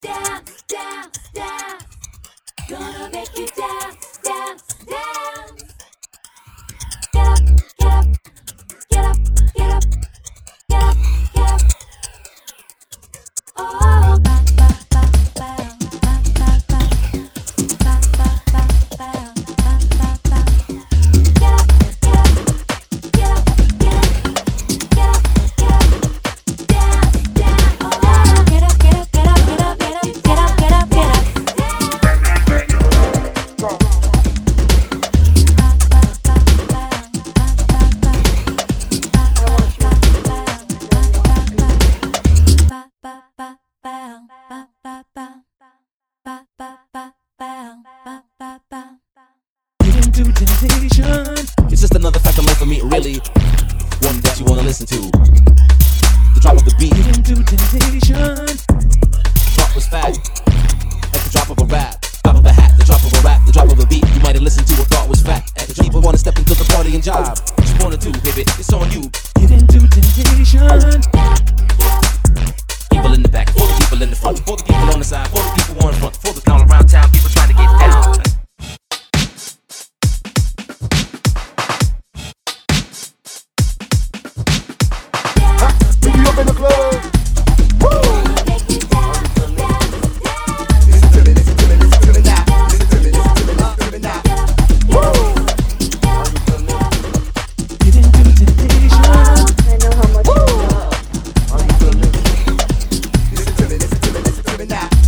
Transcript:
dance, down, down. Gonna make you dance. really one that you wanna listen to. The drop of the beat. Into temptation. Drop was fat. At the drop of a rap. Drop of a hat. The drop of a rap. The drop of a beat. You might have listened to a thought was fat. At the drop of wanna step into the party and job. What you wanna do, baby? It's on you. Get into temptation. baby that.